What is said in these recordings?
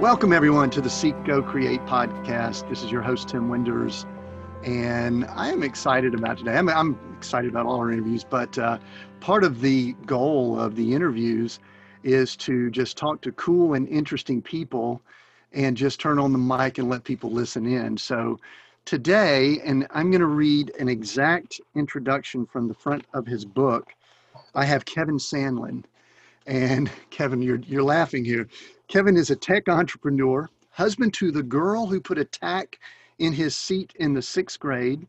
Welcome, everyone, to the Seek, Go, Create podcast. This is your host, Tim Winders, and I am excited about today. I'm, I'm excited about all our interviews, but uh, part of the goal of the interviews is to just talk to cool and interesting people and just turn on the mic and let people listen in. So today, and I'm going to read an exact introduction from the front of his book. I have Kevin Sandlin. And Kevin, you're, you're laughing here. Kevin is a tech entrepreneur, husband to the girl who put a tack in his seat in the sixth grade,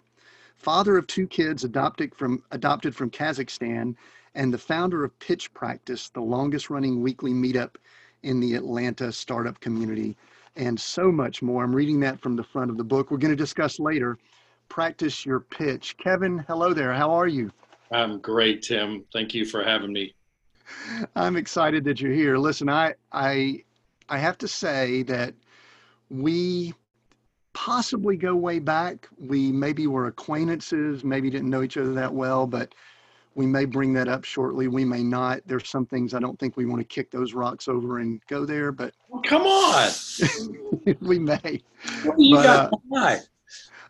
father of two kids adopted from, adopted from Kazakhstan, and the founder of Pitch Practice, the longest running weekly meetup in the Atlanta startup community, and so much more. I'm reading that from the front of the book. We're going to discuss later. Practice your pitch. Kevin, hello there. How are you? I'm great, Tim. Thank you for having me. I'm excited that you're here. Listen, I I I have to say that we possibly go way back. We maybe were acquaintances, maybe didn't know each other that well, but we may bring that up shortly. We may not. There's some things I don't think we want to kick those rocks over and go there, but well, come on, we may. What do you but, got uh,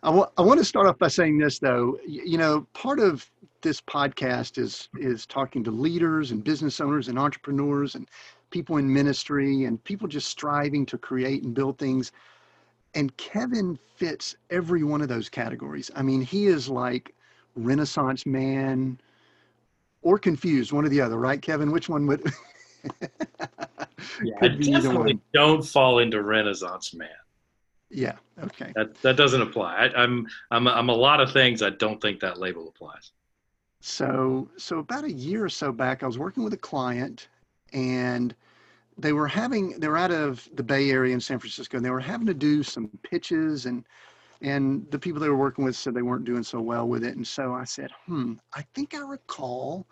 I, w- I want to start off by saying this, though. You know, part of this podcast is is talking to leaders and business owners and entrepreneurs and people in ministry and people just striving to create and build things. And Kevin fits every one of those categories. I mean, he is like Renaissance man or confused, one or the other, right, Kevin? Which one would? yeah, I definitely don't fall into Renaissance man. Yeah. Okay. That that doesn't apply. I, I'm I'm I'm a lot of things. I don't think that label applies. So so about a year or so back, I was working with a client, and they were having they were out of the Bay Area in San Francisco and they were having to do some pitches and and the people they were working with said they weren't doing so well with it. And so I said, hmm, I think I recall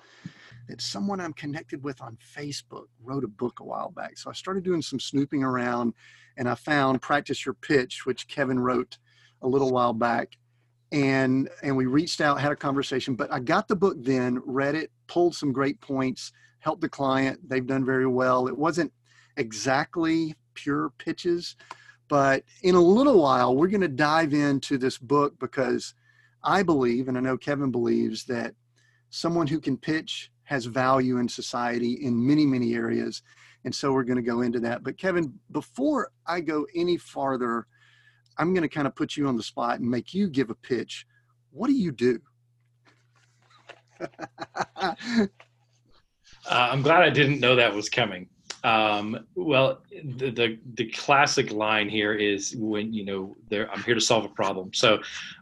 that someone I'm connected with on Facebook wrote a book a while back. So I started doing some snooping around and I found Practice Your Pitch, which Kevin wrote a little while back. And and we reached out, had a conversation, but I got the book then, read it, pulled some great points, helped the client. They've done very well. It wasn't exactly pure pitches, but in a little while, we're going to dive into this book because I believe, and I know Kevin believes, that someone who can pitch has value in society in many, many areas. And so we're going to go into that. But Kevin, before I go any farther, I'm going to kind of put you on the spot and make you give a pitch. What do you do? Uh, I'm glad I didn't know that was coming. Um, well, the, the, the classic line here is when you know I'm here to solve a problem. So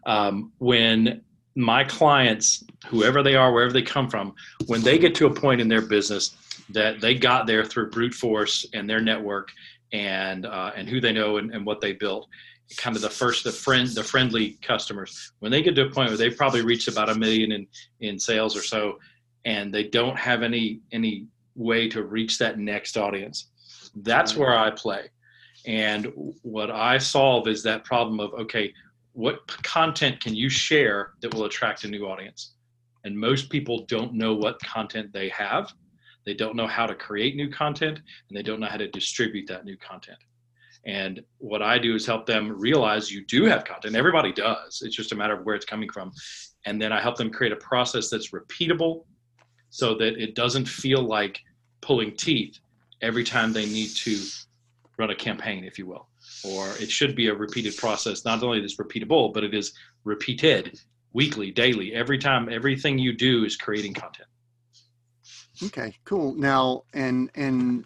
um, when my clients, whoever they are, wherever they come from, when they get to a point in their business that they got there through brute force and their network and uh, and who they know and, and what they built, kind of the first the friend the friendly customers when they get to a point where they've probably reached about a million in in sales or so and they don't have any any way to reach that next audience that's where i play and what i solve is that problem of okay what content can you share that will attract a new audience and most people don't know what content they have they don't know how to create new content and they don't know how to distribute that new content and what I do is help them realize you do have content. Everybody does. It's just a matter of where it's coming from. And then I help them create a process that's repeatable so that it doesn't feel like pulling teeth every time they need to run a campaign, if you will. Or it should be a repeated process. Not only is repeatable, but it is repeated weekly, daily. Every time, everything you do is creating content. Okay, cool. Now, and and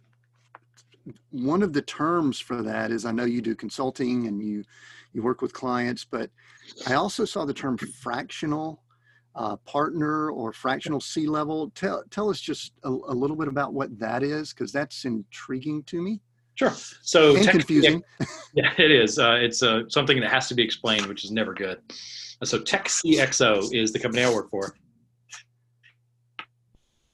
one of the terms for that is I know you do consulting and you you work with clients, but I also saw the term fractional uh, partner or fractional C level. Tell tell us just a, a little bit about what that is because that's intriguing to me. Sure. So and confusing. Yeah, it is. Uh, it's uh, something that has to be explained, which is never good. So Tech CXO is the company I work for,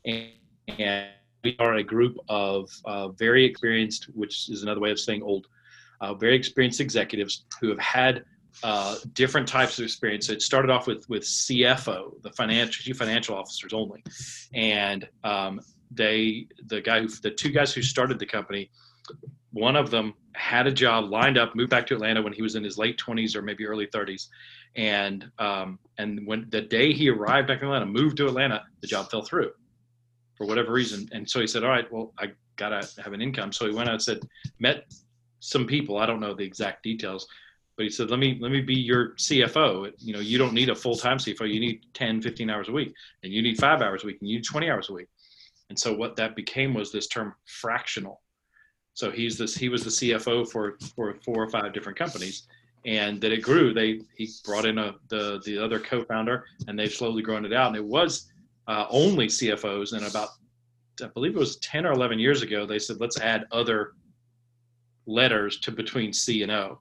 and, and we are a group of uh, very experienced, which is another way of saying old, uh, very experienced executives who have had uh, different types of experience. So it started off with with CFO, the financial chief financial officers only, and um, they the guy who the two guys who started the company one of them had a job lined up, moved back to Atlanta when he was in his late 20s or maybe early 30s, and um, and when the day he arrived back in Atlanta, moved to Atlanta, the job fell through for whatever reason, and so he said, "All right, well, I gotta have an income." So he went out and said, met some people. I don't know the exact details, but he said, "Let me let me be your CFO. You know, you don't need a full time CFO. You need 10, 15 hours a week, and you need five hours a week, and you need 20 hours a week." And so what that became was this term fractional. So he's this he was the CFO for for four or five different companies, and that it grew. They he brought in a the the other co-founder, and they've slowly grown it out. And it was uh, only CFOs, and about I believe it was ten or eleven years ago, they said let's add other letters to between C and O,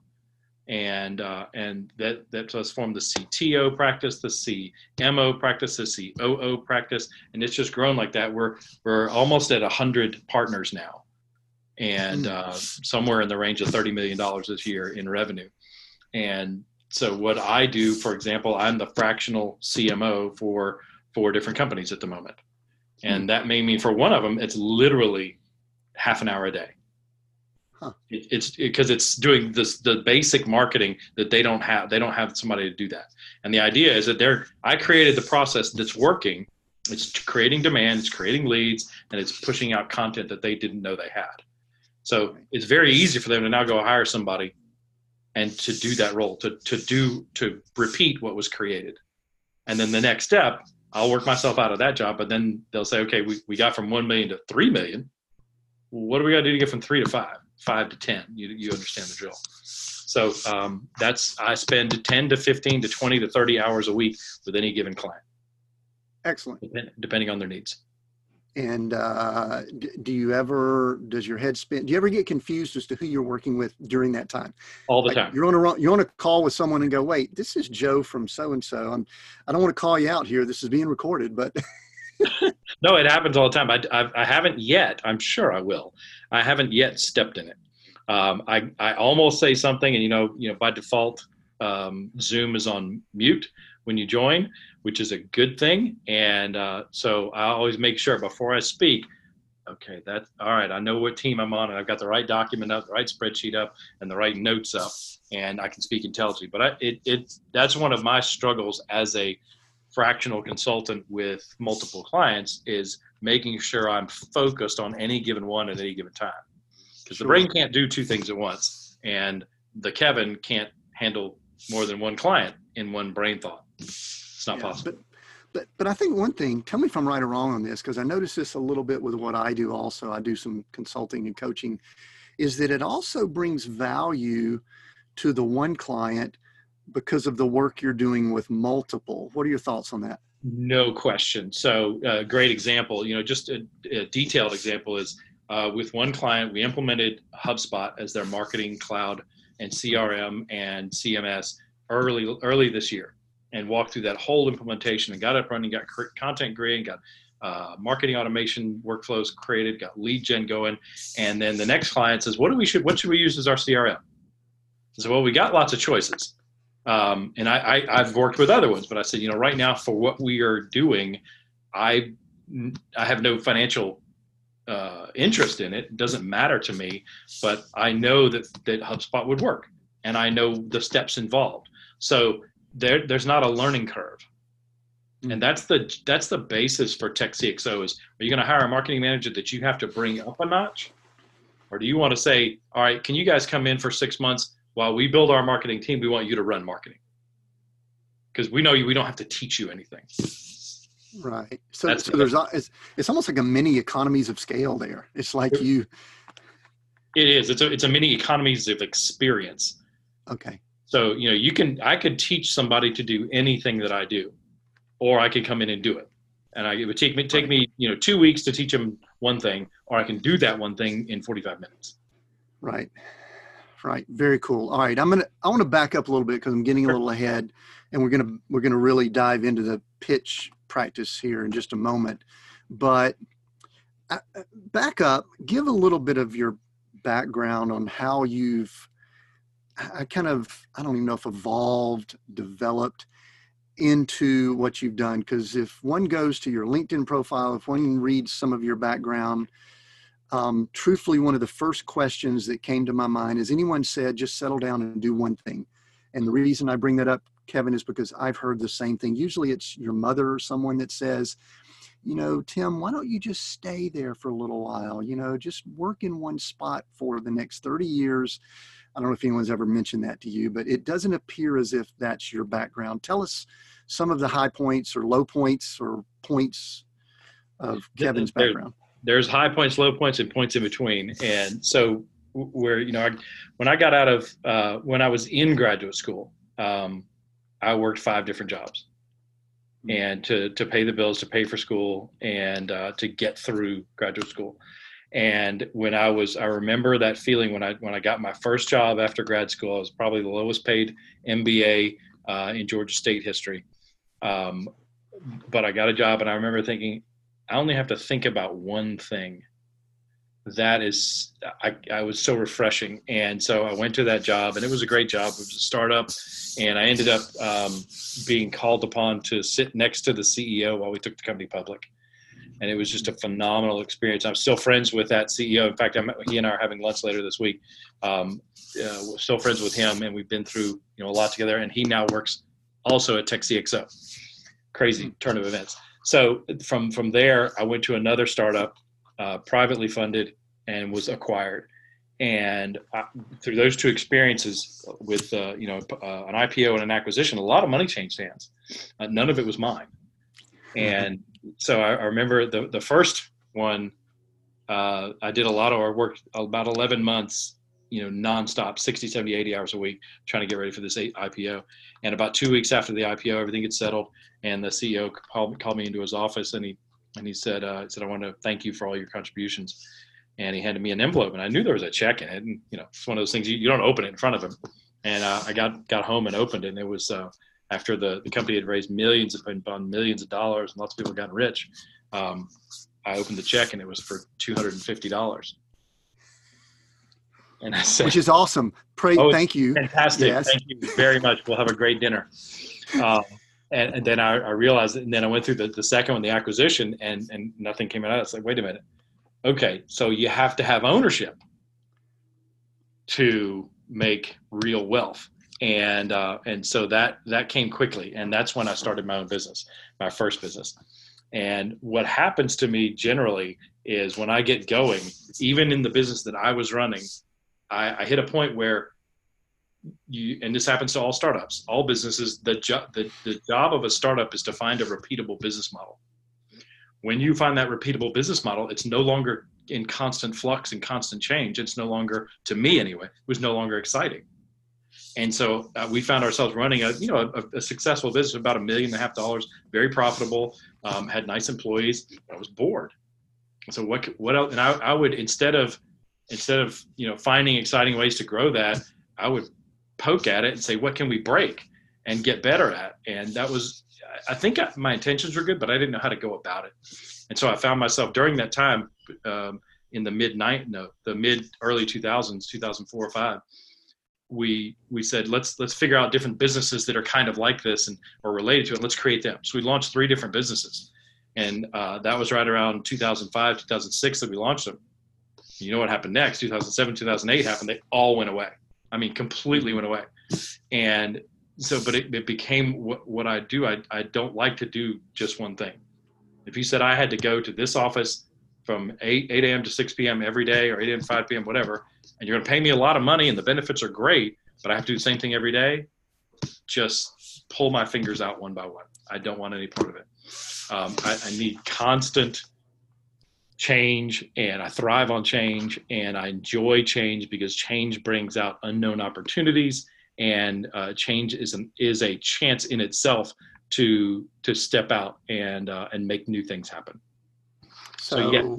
and uh, and that that has formed the CTO practice, the CMO practice, the COO practice, and it's just grown like that. We're we're almost at hundred partners now, and hmm. uh, somewhere in the range of thirty million dollars this year in revenue. And so what I do, for example, I'm the fractional CMO for four different companies at the moment, and hmm. that may mean for one of them it's literally half an hour a day. Huh. It, it's because it, it's doing this the basic marketing that they don't have. They don't have somebody to do that. And the idea is that they're I created the process that's working. It's creating demand, it's creating leads, and it's pushing out content that they didn't know they had. So it's very easy for them to now go hire somebody and to do that role, to to do to repeat what was created. And then the next step, I'll work myself out of that job, but then they'll say, okay, we, we got from one million to three million. What do we got to do to get from three to five? Five to 10. You, you understand the drill. So um, that's, I spend 10 to 15 to 20 to 30 hours a week with any given client. Excellent. Depending on their needs. And uh, do you ever, does your head spin? Do you ever get confused as to who you're working with during that time? All the like time. You're on a you're on a call with someone and go, wait, this is Joe from so and so. I'm I don't want to call you out here. This is being recorded, but no, it happens all the time. I, I, I, haven't yet. I'm sure I will. I haven't yet stepped in it. Um, I, I almost say something, and you know, you know, by default, um, Zoom is on mute when you join, which is a good thing. And uh, so I always make sure before I speak. Okay, that's all right. I know what team I'm on, and I've got the right document up, the right spreadsheet up, and the right notes up, and I can speak intelligently. But I, it, it that's one of my struggles as a fractional consultant with multiple clients is making sure I'm focused on any given one at any given time. Because sure. the brain can't do two things at once, and the Kevin can't handle more than one client in one brain thought. It's not yeah, possible. But, but but I think one thing, tell me if I'm right or wrong on this, because I notice this a little bit with what I do also. I do some consulting and coaching, is that it also brings value to the one client because of the work you're doing with multiple. What are your thoughts on that? No question. So, a uh, great example. You know, just a, a detailed example is uh, with one client, we implemented HubSpot as their marketing cloud and CRM and CMS early early this year, and walked through that whole implementation and got it running, got content creating, got uh, marketing automation workflows created, got lead gen going, and then the next client says, "What do we should what should we use as our CRM?" So, well, we got lots of choices. Um, and I, I, have worked with other ones, but I said, you know, right now for what we are doing, I, I have no financial uh, interest in it. It doesn't matter to me, but I know that, that HubSpot would work and I know the steps involved. So there, there's not a learning curve. Hmm. And that's the that's the basis for Tech CXO is are you going to hire a marketing manager that you have to bring up a notch? Or do you want to say, all right, can you guys come in for six months while we build our marketing team, we want you to run marketing because we know you, we don't have to teach you anything. Right. So, so there's it's, it's almost like a mini economies of scale there. It's like you. It is. It's a it's a mini economies of experience. Okay. So you know you can I could teach somebody to do anything that I do, or I could come in and do it, and I, it would take me take me you know two weeks to teach them one thing, or I can do that one thing in 45 minutes. Right right. Very cool. All right, I'm gonna I want to back up a little bit because I'm getting a little ahead, and we're gonna we're gonna really dive into the pitch practice here in just a moment. But uh, uh, back up, give a little bit of your background on how you've I kind of I don't even know if evolved, developed into what you've done because if one goes to your LinkedIn profile, if one reads some of your background, um, truthfully, one of the first questions that came to my mind is anyone said, just settle down and do one thing. And the reason I bring that up, Kevin, is because I've heard the same thing. Usually it's your mother or someone that says, you know, Tim, why don't you just stay there for a little while? You know, just work in one spot for the next 30 years. I don't know if anyone's ever mentioned that to you, but it doesn't appear as if that's your background. Tell us some of the high points or low points or points of Kevin's background. There's high points, low points, and points in between. And so, where you know, I, when I got out of uh, when I was in graduate school, um, I worked five different jobs and to to pay the bills, to pay for school, and uh, to get through graduate school. And when I was, I remember that feeling when I when I got my first job after grad school. I was probably the lowest paid MBA uh, in Georgia State history, um, but I got a job, and I remember thinking, I only have to think about one thing. That is, I, I was so refreshing, and so I went to that job, and it was a great job. It was a startup and I ended up um, being called upon to sit next to the CEO while we took the company public. And it was just a phenomenal experience. I'm still friends with that CEO. In fact, I'm, he and I are having lunch later this week. Um, uh, we're still friends with him, and we've been through you know a lot together. And he now works also at TechCXO. Crazy turn of events. So from from there, I went to another startup, uh, privately funded, and was acquired and I, through those two experiences with uh, you know uh, an IPO and an acquisition, a lot of money changed hands. Uh, none of it was mine, and so I, I remember the the first one. Uh, I did a lot of our work, about 11 months, you know, nonstop, 60, 70, 80 hours a week, trying to get ready for this IPO. And about two weeks after the IPO, everything gets settled, and the CEO called, called me into his office, and he and he said, uh, he said, I want to thank you for all your contributions and he handed me an envelope and I knew there was a check in it. And, you know, it's one of those things you, you don't open it in front of him. And uh, I got, got home and opened it and it was uh, after the, the company had raised millions upon millions of dollars and lots of people got rich. Um, I opened the check and it was for $250. And I said, which is awesome. Pray, oh, thank you. Fantastic. Yes. Thank you very much. We'll have a great dinner. Um, and, and, then I, I, realized, and then I went through the, the second one, the acquisition, and, and nothing came out. It's like, wait a minute Okay, so you have to have ownership to make real wealth, and uh, and so that that came quickly, and that's when I started my own business, my first business. And what happens to me generally is when I get going, even in the business that I was running, I, I hit a point where you, and this happens to all startups, all businesses. The job the, the job of a startup is to find a repeatable business model when you find that repeatable business model, it's no longer in constant flux and constant change. It's no longer, to me anyway, it was no longer exciting. And so uh, we found ourselves running a, you know, a, a, successful business, about a million and a half dollars, very profitable, um, had nice employees. I was bored. So what, what else? And I, I would, instead of, instead of, you know, finding exciting ways to grow that, I would poke at it and say, what can we break and get better at? And that was I think my intentions were good, but I didn't know how to go about it. And so I found myself during that time um, in the mid night, no, the mid early 2000s, 2004 or five. We we said let's let's figure out different businesses that are kind of like this and or related to it. Let's create them. So we launched three different businesses, and uh, that was right around 2005, 2006 that we launched them. You know what happened next? 2007, 2008 happened. They all went away. I mean, completely went away. And so but it, it became what, what i do I, I don't like to do just one thing if you said i had to go to this office from 8 8 a.m to 6 p.m every day or 8 a.m 5 p.m whatever and you're going to pay me a lot of money and the benefits are great but i have to do the same thing every day just pull my fingers out one by one i don't want any part of it um, I, I need constant change and I thrive on change and I enjoy change because change brings out unknown opportunities and uh, change is an, is a chance in itself to to step out and uh, and make new things happen. So, so yeah,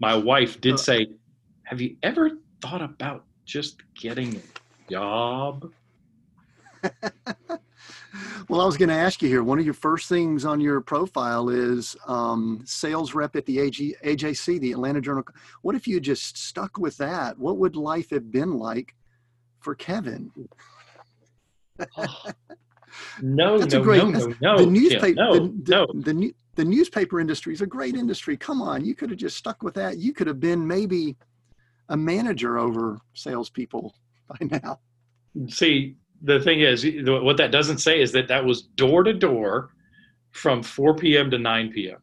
my wife did uh, say, "Have you ever thought about just getting a job?" well, I was going to ask you here. One of your first things on your profile is um, sales rep at the AG, AJC, the Atlanta Journal. What if you just stuck with that? What would life have been like for Kevin? no, That's no, a great, no, no, no, the newspaper, no, the, the, no. The, the, the newspaper industry is a great industry. Come on, you could have just stuck with that. You could have been maybe a manager over salespeople by now. See, the thing is, what that doesn't say is that that was door to door from 4 p.m. to 9 p.m.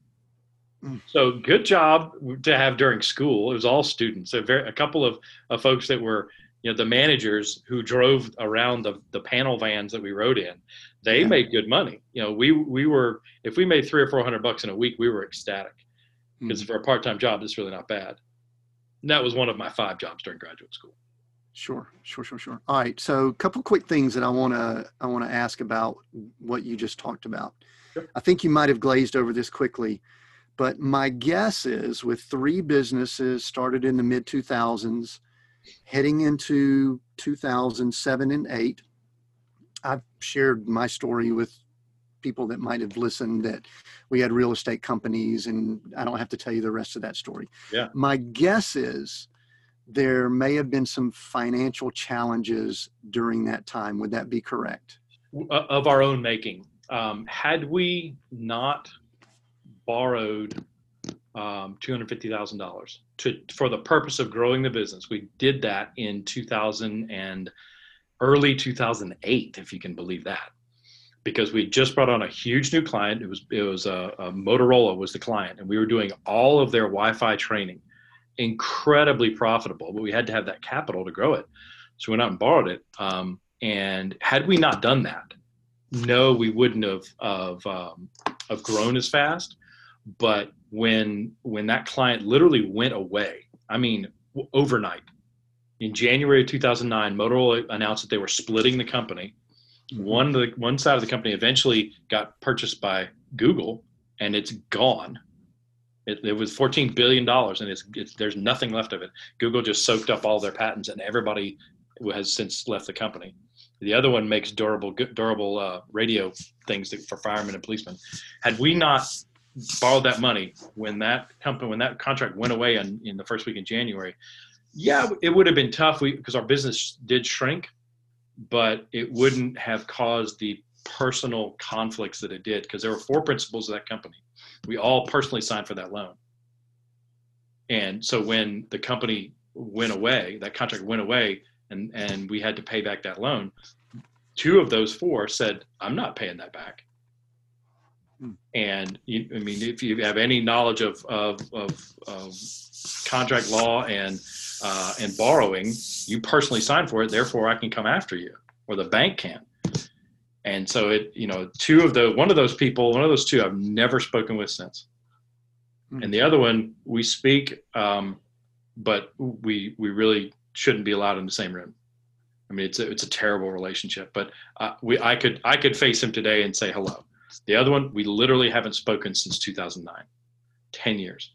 Mm. So good job to have during school. It was all students. A, very, a couple of, of folks that were, you know, the managers who drove around the, the panel vans that we rode in. They yeah. made good money. You know, we we were if we made three or four hundred bucks in a week, we were ecstatic because mm. for a part time job, it's really not bad. And that was one of my five jobs during graduate school. Sure, sure, sure, sure. All right. So, a couple quick things that I want to I want to ask about what you just talked about. Sure. I think you might have glazed over this quickly, but my guess is with three businesses started in the mid 2000s, heading into 2007 and 8, I've shared my story with people that might have listened that we had real estate companies and I don't have to tell you the rest of that story. Yeah. My guess is there may have been some financial challenges during that time. Would that be correct? Of our own making. Um, had we not borrowed um, $250,000 to for the purpose of growing the business, we did that in 2000 and early 2008, if you can believe that, because we just brought on a huge new client. It was it was a, a Motorola was the client, and we were doing all of their Wi-Fi training incredibly profitable, but we had to have that capital to grow it. So we went out and borrowed it. Um, and had we not done that, no, we wouldn't have of um, have grown as fast. But when when that client literally went away, I mean overnight, in January of 2009, Motorola announced that they were splitting the company. Mm-hmm. One the one side of the company eventually got purchased by Google, and it's gone. It, it was 14 billion dollars, and it's, it's there's nothing left of it. Google just soaked up all their patents, and everybody has since left the company. The other one makes durable durable uh, radio things for firemen and policemen. Had we not borrowed that money when that company when that contract went away in, in the first week in January, yeah, it would have been tough because our business did shrink, but it wouldn't have caused the personal conflicts that it did because there were four principals of that company we all personally signed for that loan. And so when the company went away, that contract went away, and and we had to pay back that loan. Two of those four said, "I'm not paying that back." Hmm. And you, I mean, if you have any knowledge of of, of, of contract law and uh, and borrowing, you personally signed for it. Therefore, I can come after you, or the bank can and so it you know two of the one of those people one of those two i've never spoken with since. Mm-hmm. and the other one we speak um, but we we really shouldn't be allowed in the same room. I mean it's a, it's a terrible relationship but uh, we i could i could face him today and say hello. The other one we literally haven't spoken since 2009 10 years.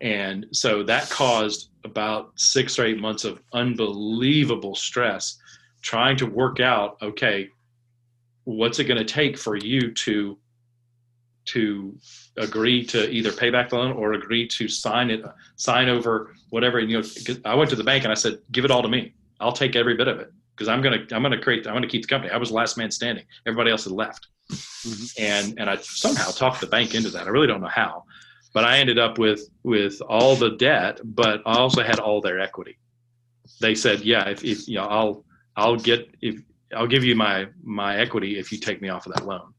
And so that caused about six or eight months of unbelievable stress trying to work out okay what's it going to take for you to to agree to either pay back the loan or agree to sign it sign over whatever and, you know i went to the bank and i said give it all to me. I'll take every bit of it. Because i'm going to i'm going to create i'm going to keep the company. I was the last man standing. Everybody else had left. Mm-hmm. and and i somehow talked the bank into that. I really don't know how but i ended up with with all the debt but i also had all their equity. They said yeah if, if you know i'll i'll get if I'll give you my my equity if you take me off of that loan.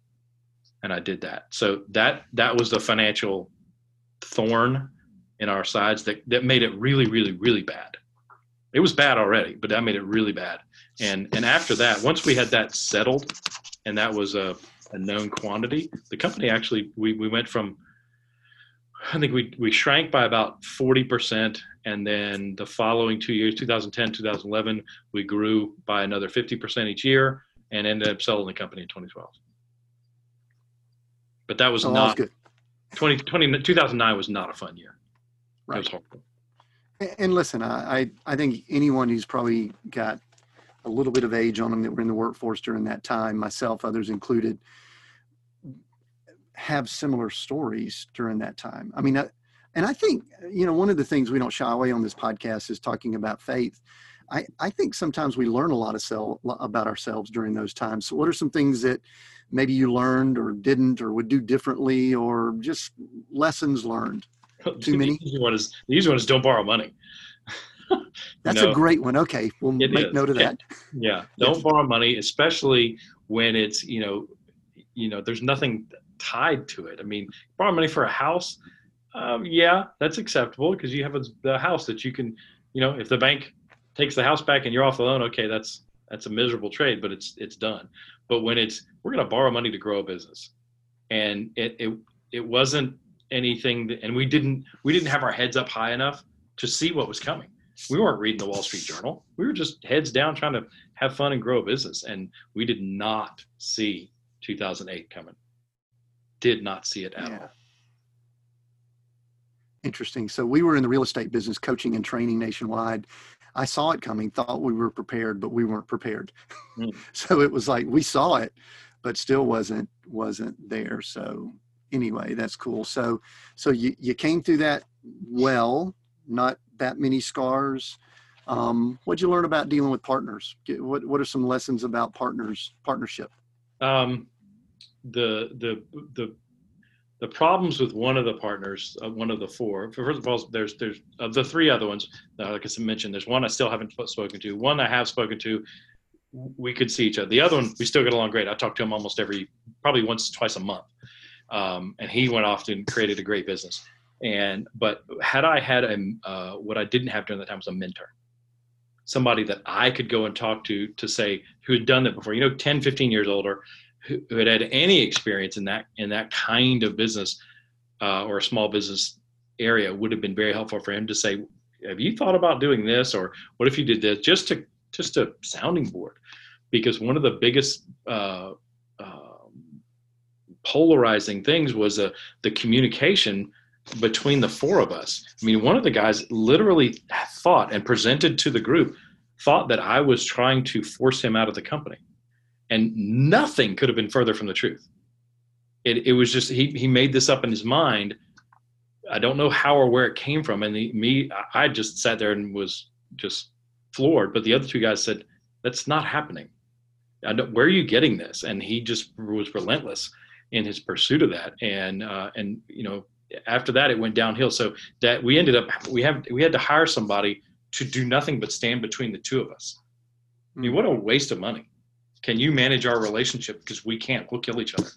And I did that. So that that was the financial thorn in our sides that that made it really really really bad. It was bad already, but that made it really bad. And and after that, once we had that settled, and that was a, a known quantity, the company actually we we went from I think we we shrank by about 40% and then the following two years 2010 2011 we grew by another 50% each year and ended up selling the company in 2012 but that was oh, not good. 20, 20, 2009 was not a fun year. Right. was horrible. And listen I, I think anyone who's probably got a little bit of age on them that were in the workforce during that time myself others included have similar stories during that time i mean uh, and I think, uh, you know, one of the things we don't shy away on this podcast is talking about faith. I, I think sometimes we learn a lot of self, about ourselves during those times. So what are some things that maybe you learned or didn't or would do differently or just lessons learned? Too many? The easy one is, the easy one is don't borrow money. That's a great one. Okay. We'll make is. note of that. Yeah. Don't yes. borrow money, especially when it's, you know, you know, there's nothing tied to it. I mean, borrow money for a house. Um, yeah, that's acceptable because you have a, the house that you can, you know, if the bank takes the house back and you're off the loan, okay, that's that's a miserable trade, but it's it's done. But when it's we're going to borrow money to grow a business, and it it it wasn't anything, that, and we didn't we didn't have our heads up high enough to see what was coming. We weren't reading the Wall Street Journal. We were just heads down trying to have fun and grow a business, and we did not see 2008 coming. Did not see it at yeah. all. Interesting. So we were in the real estate business, coaching and training nationwide, I saw it coming, thought we were prepared, but we weren't prepared. Mm. so it was like we saw it, but still wasn't wasn't there. So anyway, that's cool. So so you you came through that well, not that many scars. Um, what'd you learn about dealing with partners? What what are some lessons about partners partnership? Um, the the the the problems with one of the partners, uh, one of the four. First of all, there's there's of the three other ones. Uh, like I mentioned, there's one I still haven't spoken to. One I have spoken to. We could see each other. The other one we still get along great. I talk to him almost every, probably once twice a month. Um, and he went off and created a great business. And but had I had a uh, what I didn't have during that time was a mentor, somebody that I could go and talk to to say who had done that before. You know, 10, 15 years older, who, had had any experience in that in that kind of business uh, or a small business area would have been very helpful for him to say, "Have you thought about doing this?" or "What if you did this?" Just to just a sounding board, because one of the biggest uh, uh, polarizing things was uh, the communication between the four of us. I mean, one of the guys literally thought and presented to the group thought that I was trying to force him out of the company and nothing could have been further from the truth. It, it was just he he made this up in his mind. I don't know how or where it came from, and the, me I just sat there and was just floored. But the other two guys said, "That's not happening. where are you getting this?" And he just was relentless in his pursuit of that. And uh, and you know after that it went downhill. So that we ended up we have we had to hire somebody to do nothing but stand between the two of us. I mean, hmm. what a waste of money can you manage our relationship? Because we can't we'll kill each other.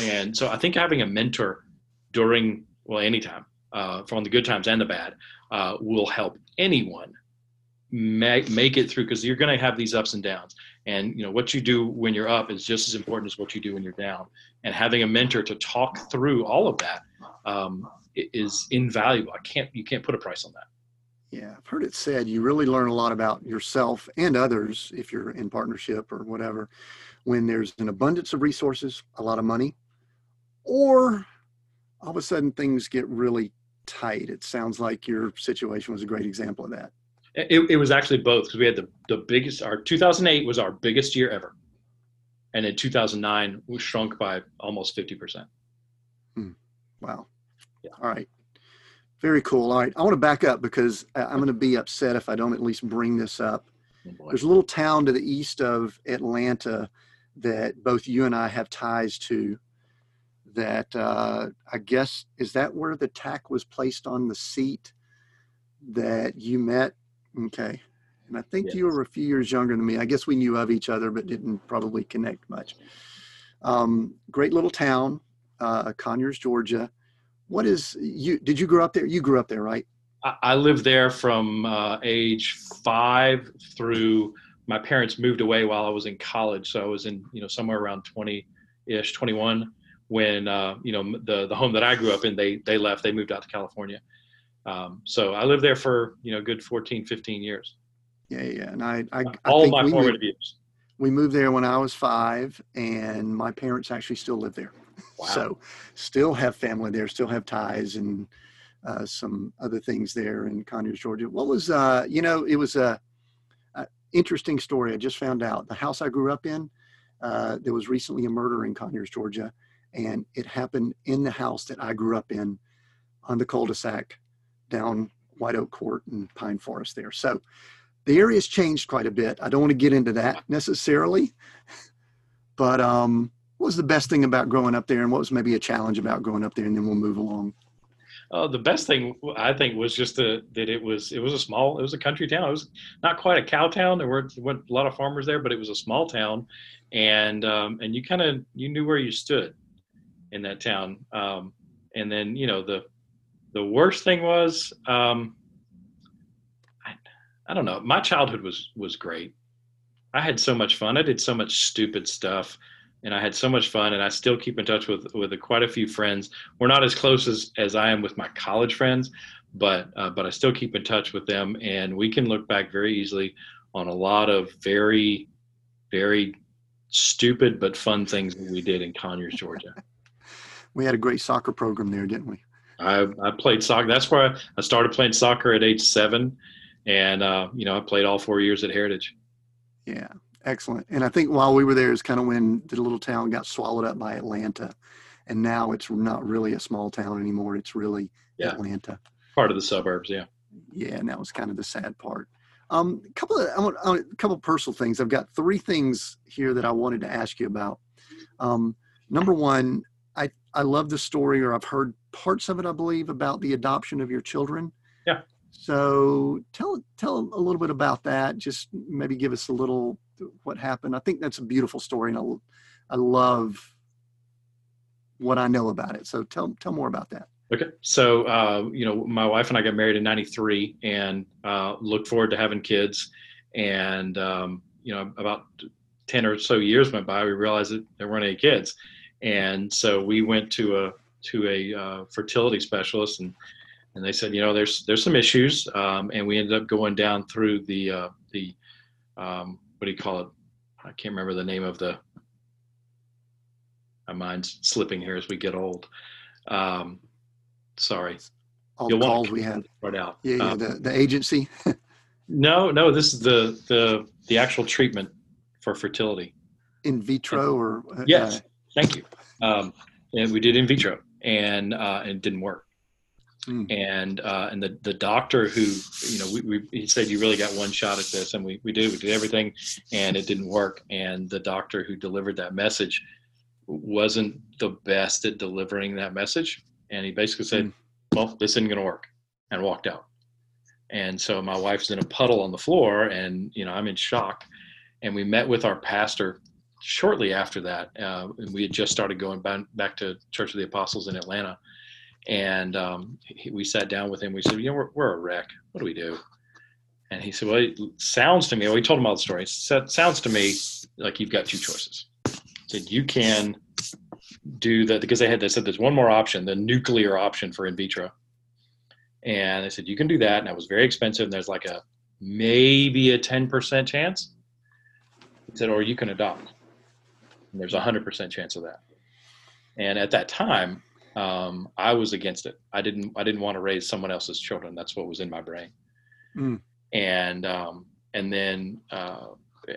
And so i think having a mentor during well anytime uh, from the good times and the bad uh, will help anyone make, make it through because you're going to have these ups and downs. And you know what you do when you're up is just as important as what you do when you're down. And having a mentor to talk through all of that um, is invaluable. I can't you can't put a price on that yeah, I've heard it said you really learn a lot about yourself and others if you're in partnership or whatever when there's an abundance of resources, a lot of money, or all of a sudden things get really tight. It sounds like your situation was a great example of that. It, it was actually both because we had the, the biggest, our 2008 was our biggest year ever. And in 2009, we shrunk by almost 50%. Hmm. Wow. Yeah. All right. Very cool. All right. I want to back up because I'm going to be upset if I don't at least bring this up. Oh There's a little town to the east of Atlanta that both you and I have ties to. That uh, I guess, is that where the tack was placed on the seat that you met? Okay. And I think yes. you were a few years younger than me. I guess we knew of each other, but didn't probably connect much. Um, great little town, uh, Conyers, Georgia what is you did you grow up there? You grew up there right? I, lived there from uh, age five through my parents moved away while i was in college. So i was in you know somewhere around 20-ish 21 when uh, you know the the home that i grew up in they they left. They moved out to california. Um, so i lived there for you know good 14 15 years. Yeah yeah and i i, I all my formative years. we moved there when i was five and my parents actually still live there Wow. So still have family there, still have ties and uh, some other things there in Conyers, Georgia. What was, uh, you know, it was a, a, interesting story. I just found out the house I grew up in, uh, there was recently a murder in Conyers, Georgia, and it happened in the house that I grew up in on the cul-de-sac down White Oak Court and Pine Forest there. So the area's changed quite a bit. I don't want to get into that necessarily, but um, what was the best thing about growing up there, and what was maybe a challenge about growing up there, and then we'll move along. Uh, the best thing I think was just the, that it was it was a small it was a country town. It was not quite a cow town. There weren't, weren't a lot of farmers there, but it was a small town, and um, and you kind of you knew where you stood in that town. Um, and then you know the the worst thing was um, I, I don't know. My childhood was was great. I had so much fun. I did so much stupid stuff and I had so much fun. And I still keep in touch with with quite a few friends. We're not as close as, as I am with my college friends, but uh, but I still keep in touch with them, and we can look back very easily on a lot of very very stupid but fun things that we did in Conyers, Georgia. we had a great soccer program there, didn't we? I, I played soccer. That's where I started playing soccer at age seven, and uh, you know I played all four years at Heritage. Yeah, Excellent. And I think while we were there is kind of when the little town got swallowed up by Atlanta. And now it's not really a small town anymore. It's really yeah. Atlanta. Part of the suburbs, yeah. Yeah, and that was kind of the sad part. Um, a couple of I want, I want, a couple of personal things. I've got three things here that I wanted to ask you about. Um, number one, I I love the story, or I've heard parts of it, I believe, about the adoption of your children. Yeah. So tell tell a little bit about that. Just maybe give us a little what happened. I think that's a beautiful story, and I, I love what I know about it. So tell tell more about that. Okay, so uh, you know, my wife and I got married in '93, and uh, looked forward to having kids. And um, you know, about ten or so years went by, we realized that there weren't any kids, and so we went to a to a uh, fertility specialist, and and they said, you know, there's there's some issues, um, and we ended up going down through the uh, the um, what do you call it? I can't remember the name of the. My mind's slipping here as we get old. Um, sorry. All You'll the calls we had. Right out. Yeah, yeah um, the, the agency. no, no, this is the the the actual treatment for fertility. In vitro or uh, yes, thank you. Um, and we did in vitro, and uh, and it didn't work. Mm. And uh, and the the doctor who you know we, we he said you really got one shot at this, and we we did we did everything, and it didn't work. And the doctor who delivered that message wasn't the best at delivering that message, and he basically said, mm. "Well, this isn't going to work," and walked out. And so my wife's in a puddle on the floor, and you know I'm in shock. And we met with our pastor shortly after that, uh, and we had just started going back, back to Church of the Apostles in Atlanta and um, he, we sat down with him. We said, you know, we're, we're a wreck. What do we do? And he said, well, it sounds to me, well, we told him all the story. It sounds to me like you've got two choices. He said, you can do that because they had, they said there's one more option, the nuclear option for in vitro. And they said, you can do that. And that was very expensive. And there's like a, maybe a 10% chance. He said, or you can adopt. And there's a hundred percent chance of that. And at that time, um, I was against it. I didn't I didn't want to raise someone else's children. That's what was in my brain. Mm. And um, and then uh,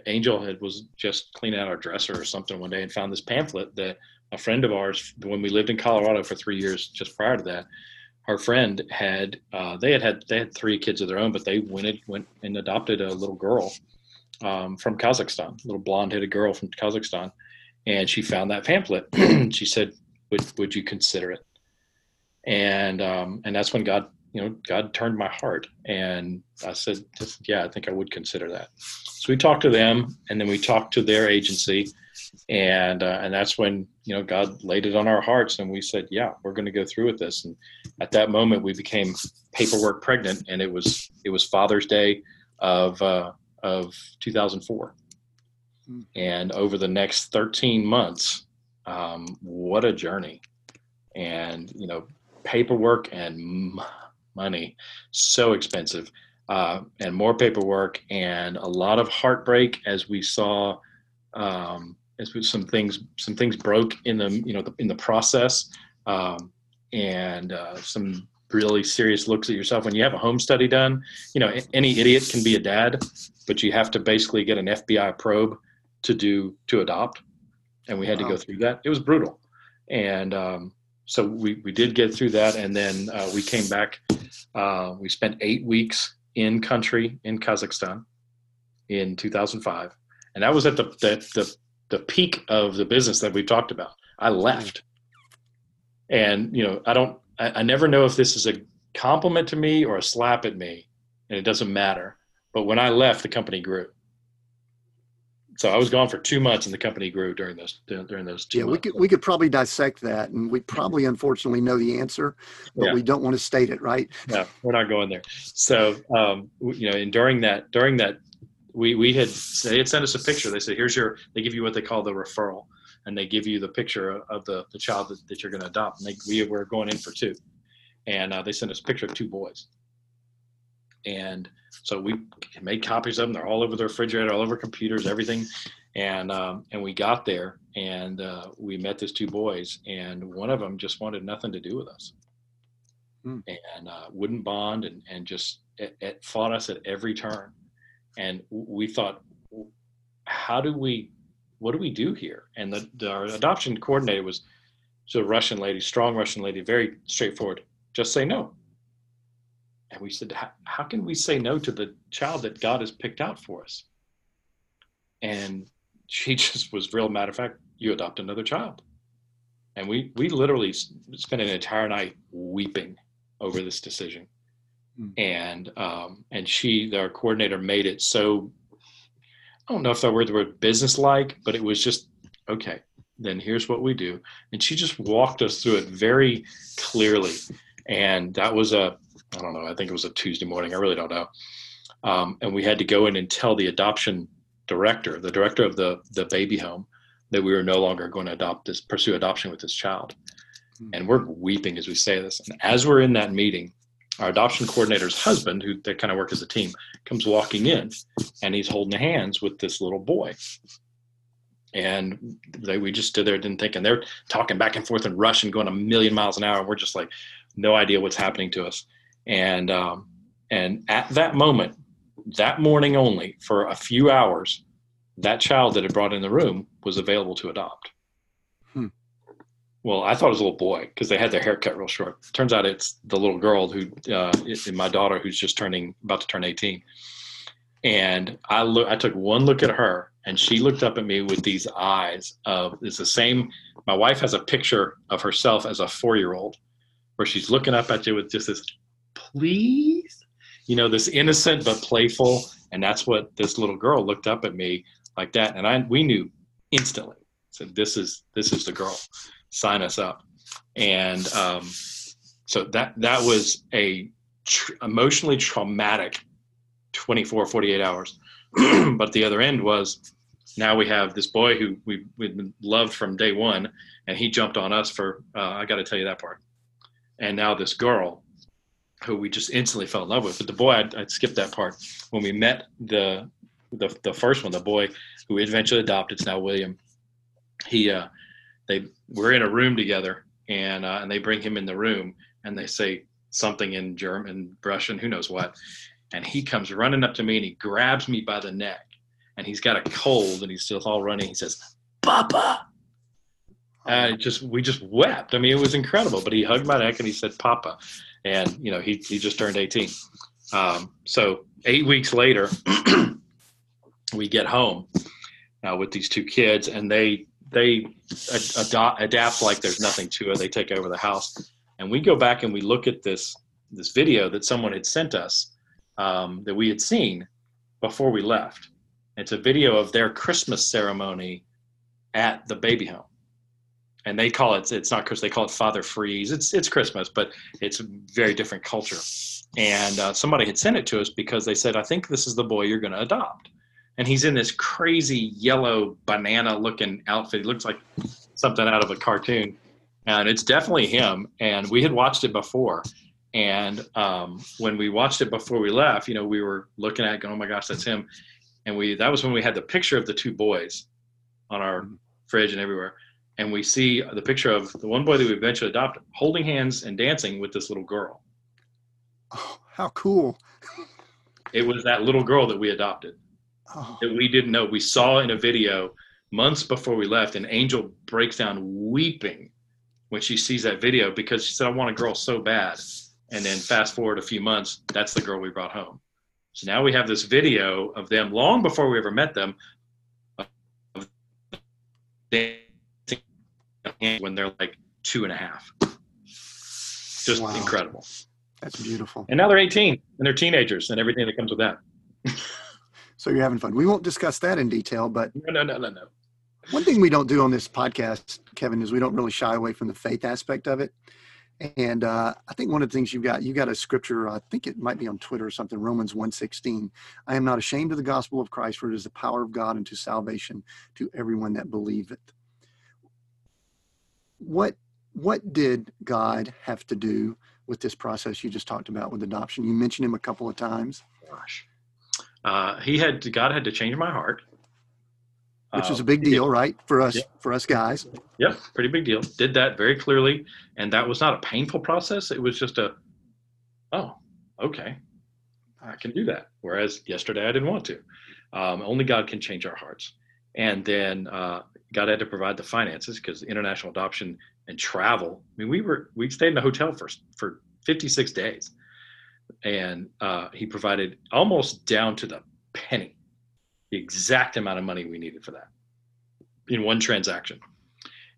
Angel had was just cleaning out our dresser or something one day and found this pamphlet that a friend of ours, when we lived in Colorado for three years, just prior to that, our friend had uh, they had had they had three kids of their own, but they went went and adopted a little girl um, from Kazakhstan, a little blonde-headed girl from Kazakhstan, and she found that pamphlet. she said, would would you consider it? And um, and that's when God, you know, God turned my heart, and I said, yeah, I think I would consider that. So we talked to them, and then we talked to their agency, and uh, and that's when you know God laid it on our hearts, and we said, yeah, we're going to go through with this. And at that moment, we became paperwork pregnant, and it was it was Father's Day of uh, of 2004. Hmm. And over the next 13 months, um, what a journey. And you know paperwork and money so expensive. Uh, and more paperwork and a lot of heartbreak as we saw um, as we, some things some things broke in the you know the, in the process. Um, and uh, some really serious looks at yourself. When you have a home study done you know any idiot can be a dad but you have to basically get an fbi probe to do to adopt and we had wow. to go through that. It was brutal, and um, so we we did get through that, and then uh, we came back. Uh, we spent eight weeks in country in Kazakhstan, in 2005, and that was at the the the, the peak of the business that we've talked about. I left, and you know I don't I, I never know if this is a compliment to me or a slap at me, and it doesn't matter. But when I left, the company grew. So I was gone for two months, and the company grew during those during those two. Yeah, months. we could we could probably dissect that, and we probably unfortunately know the answer, but Yeah. we don't want to state it, right? no, we're not going there. So, um, you know, and during that, during that, we we had they had sent us a picture. They said, "Here's your." They give you what they call the referral, and they give you the picture of the the child that, that you're going to adopt. And they, we were going in for two, and uh, they sent us a picture of two boys. And so we made copies of them. They're all over the refrigerator, all over computers, everything. And um, and we got there, and uh, we met these two boys, and one of them just wanted nothing to do with us and uh, wouldn't bond and, and just it, it fought us at every turn. And we thought, how do we, what do we do here? And the, the our adoption coordinator was a Russian lady, strong Russian lady, very straightforward. Just say no. And we said, how, can we say no to the child that God has picked out for us? And she just was real matter of fact, you adopt another child. And we, we literally spent an entire night weeping over this decision. Hmm. And um, and she, our coordinator, made it so. I don't know if that word the word business like, but it was just okay. Then here's what we do, and she just walked us through it very clearly. And that was a, I don't know, I think it was a Tuesday morning. I really don't know. Um, and we had to go in and tell the adoption director, the director of the the baby home, that we were no longer going to adopt this, pursue adoption with this child and we're weeping as we say this. And as we're in that meeting, our adoption coordinator's husband, who they kind of work as a team, comes walking in, and he's holding hands with this little boy. And they, we just stood there, didn't think, and they're talking back and forth in Russian, going a million miles an hour. And we're just like, no idea what's happening to us. And um, and at that moment, that morning only, for a few hours, that child that had brought in the room was available to adopt. Well, I thought it was a little boy because they had their hair cut real short. Turns out it's the little girl who, uh, my daughter, who's just turning, about to turn 18. And I look, I took one look at her, and she looked up at me with these eyes of it's the same. My wife has a picture of herself as a four-year-old, where she's looking up at you with just this, please, you know, this innocent but playful, and that's what this little girl looked up at me like that, and I we knew instantly. Said this is this is the girl. Sign us up. And um, so that that was a tr- emotionally traumatic 24 48 hours. But the other end was now we have this boy who we, we've been loved from day one and he jumped on us for uh, i got to tell you that part. And now this girl who we just instantly fell in love with but the boy i'd, I'd skip that part when we met the, the the first one the boy who we eventually adopted it's now william he uh they we're in a room together and uh, and they bring him in the room and they say something in German, Russian, who knows what, and he comes running up to me and he grabs me by the neck and he's got a cold and he's still all running. He says, "Papa." And it just we just wept. I mean, it was incredible. But he hugged my neck and he said, "Papa," and you know he he just turned 18. Um, so eight weeks later, we get home uh, with these two kids and they they ad- adopt, adapt like there's nothing to it. They take over the house, and we go back and we look at this this video that someone had sent us um, that we had seen before we left. It's a video of their Christmas ceremony at the baby home, and they call it it's not Christmas. They call it Father Freeze. It's it's Christmas, but it's a very different culture. And uh, somebody had sent it to us because they said, "I think this is the boy you're going to adopt." and he's in this crazy yellow banana looking outfit. He looks like something out of a cartoon. And it's definitely him. And we had watched it before. And um, when we watched it before we left, you know, we were looking at it going, oh my gosh, that's him. And we that was when we had the picture of the two boys on our fridge and everywhere. And we see the picture of the one boy that we eventually adopted holding hands and dancing with this little girl. Oh, how cool. It was that little girl that we adopted. Oh, that we didn't know. We saw in a video months before we left, and Angel breaks down weeping when she sees that video because she said, I want a girl so bad. And then fast forward a few months, that's the girl we brought home. So now we have this video of them long before we ever met them. Of dancing when they're like two and a half. Just Wow. incredible. That's beautiful. And now they're 18 and they're teenagers and everything that comes with that. So you're having fun. We won't discuss that in detail, but No, no, no, no, no. one thing we don't do on this podcast, Kevin, is we don't really shy away from the faith aspect of it. And uh, I think one of the things you've got, you got a scripture, I think it might be on Twitter or something, Romans 1.16. I am not ashamed of the gospel of Christ, for it is the power of God unto salvation to everyone that believeth. What what did God have to do with this process you just talked about with adoption? You mentioned him a couple of times, Gosh. Uh, he had, God had to change my heart. which Uh, is a big deal, right? For us, Yeah. for us guys. Yep, pretty big deal. Did that very clearly, and that was not a painful process. It was just a, oh, okay, I can do that. Whereas yesterday I didn't want to. Um, only God can change our hearts. And then uh, God had to provide the finances because international adoption and travel. I mean, we were we stayed in a hotel for for 56 days, and uh, He provided almost down to the penny, the exact amount of money we needed for that in one transaction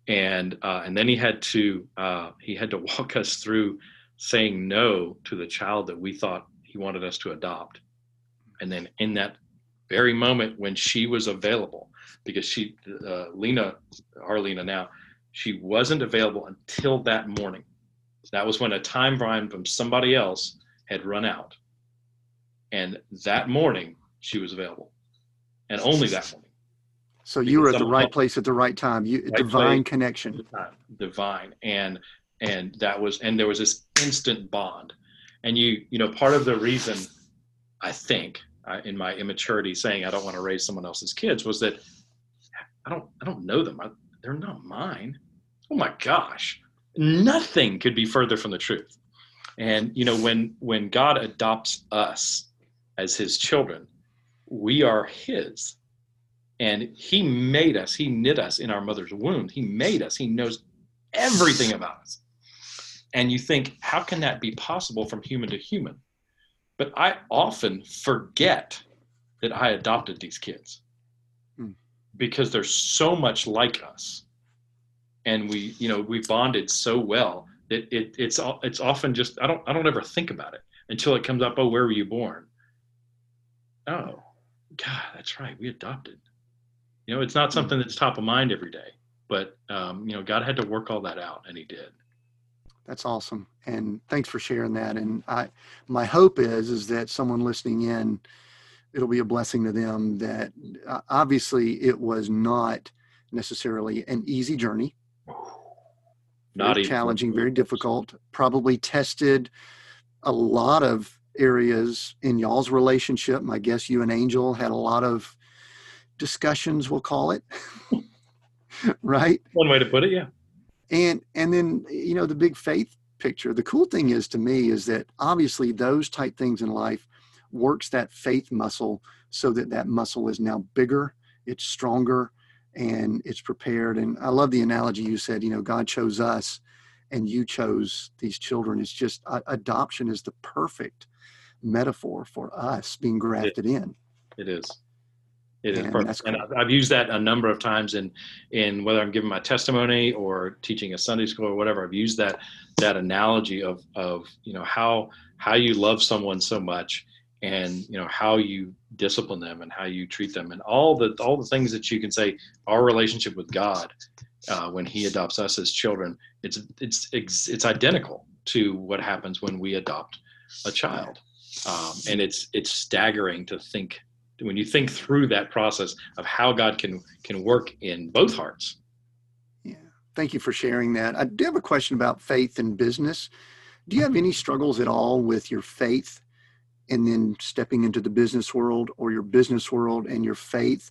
and uh, and then he had to uh, he had to walk us through saying no to the child that we thought he wanted us to adopt and then in that very moment when she was available because she uh, lena our lena now she wasn't available until that morning. That was when a time frame from somebody else had run out. And that morning she was available. And only that morning. So you were at the right place at the right time. You Right divine connection. divine and and that was and there was this instant bond. And you you know part of the reason i think uh, in my immaturity saying i don't want to raise someone else's kids was that i don't i don't know them. I, they're not mine. Oh my gosh. Nothing could be further from the truth. And you know when when god adopts us as his children we are his. And he made us. He knit us in our mother's womb. He made us. He knows everything about us. And you think how can that be possible from human to human? But i often forget that i adopted these kids. Because they're so much like us and we you know we bonded so well that it, it's al- it's often just i don't i don't ever think about it until it comes up oh where were you born oh god that's right we adopted you know it's not something that's top of mind every day but um, you know god had to work all that out and he did That's awesome. And thanks for sharing that. And I, my hope is, is that someone listening in, it'll be a blessing to them that uh, obviously it was not necessarily an easy journey, not very challenging, very difficult, probably tested a lot of areas in y'all's relationship. My guess you and Angel had a lot of discussions, we'll call it. right? one way to put it yeah and and then you know the big faith picture the cool thing is to me is that obviously those type things in life works that faith muscle so that that muscle is now bigger it's stronger and it's prepared and i love the analogy you said you know god chose us and you chose these children it's just uh, adoption is the perfect metaphor for us being grafted in It is. It is perfect. And. I've, I've used that a number of times in in whether I'm giving my testimony or teaching a Sunday school or whatever. I've used that that analogy of of you know how how you love someone so much and you know how you discipline them and how you treat them and all the all the things that you can say our relationship with God uh, when He adopts us as children it's it's it's identical to what happens when we adopt a child um, and it's it's staggering to think when you think through that process of how God can can work in both hearts. Yeah. Thank you for sharing that. I do have a question about faith and business. Do you have any struggles at all with your faith and then stepping into the business world or your business world and your faith?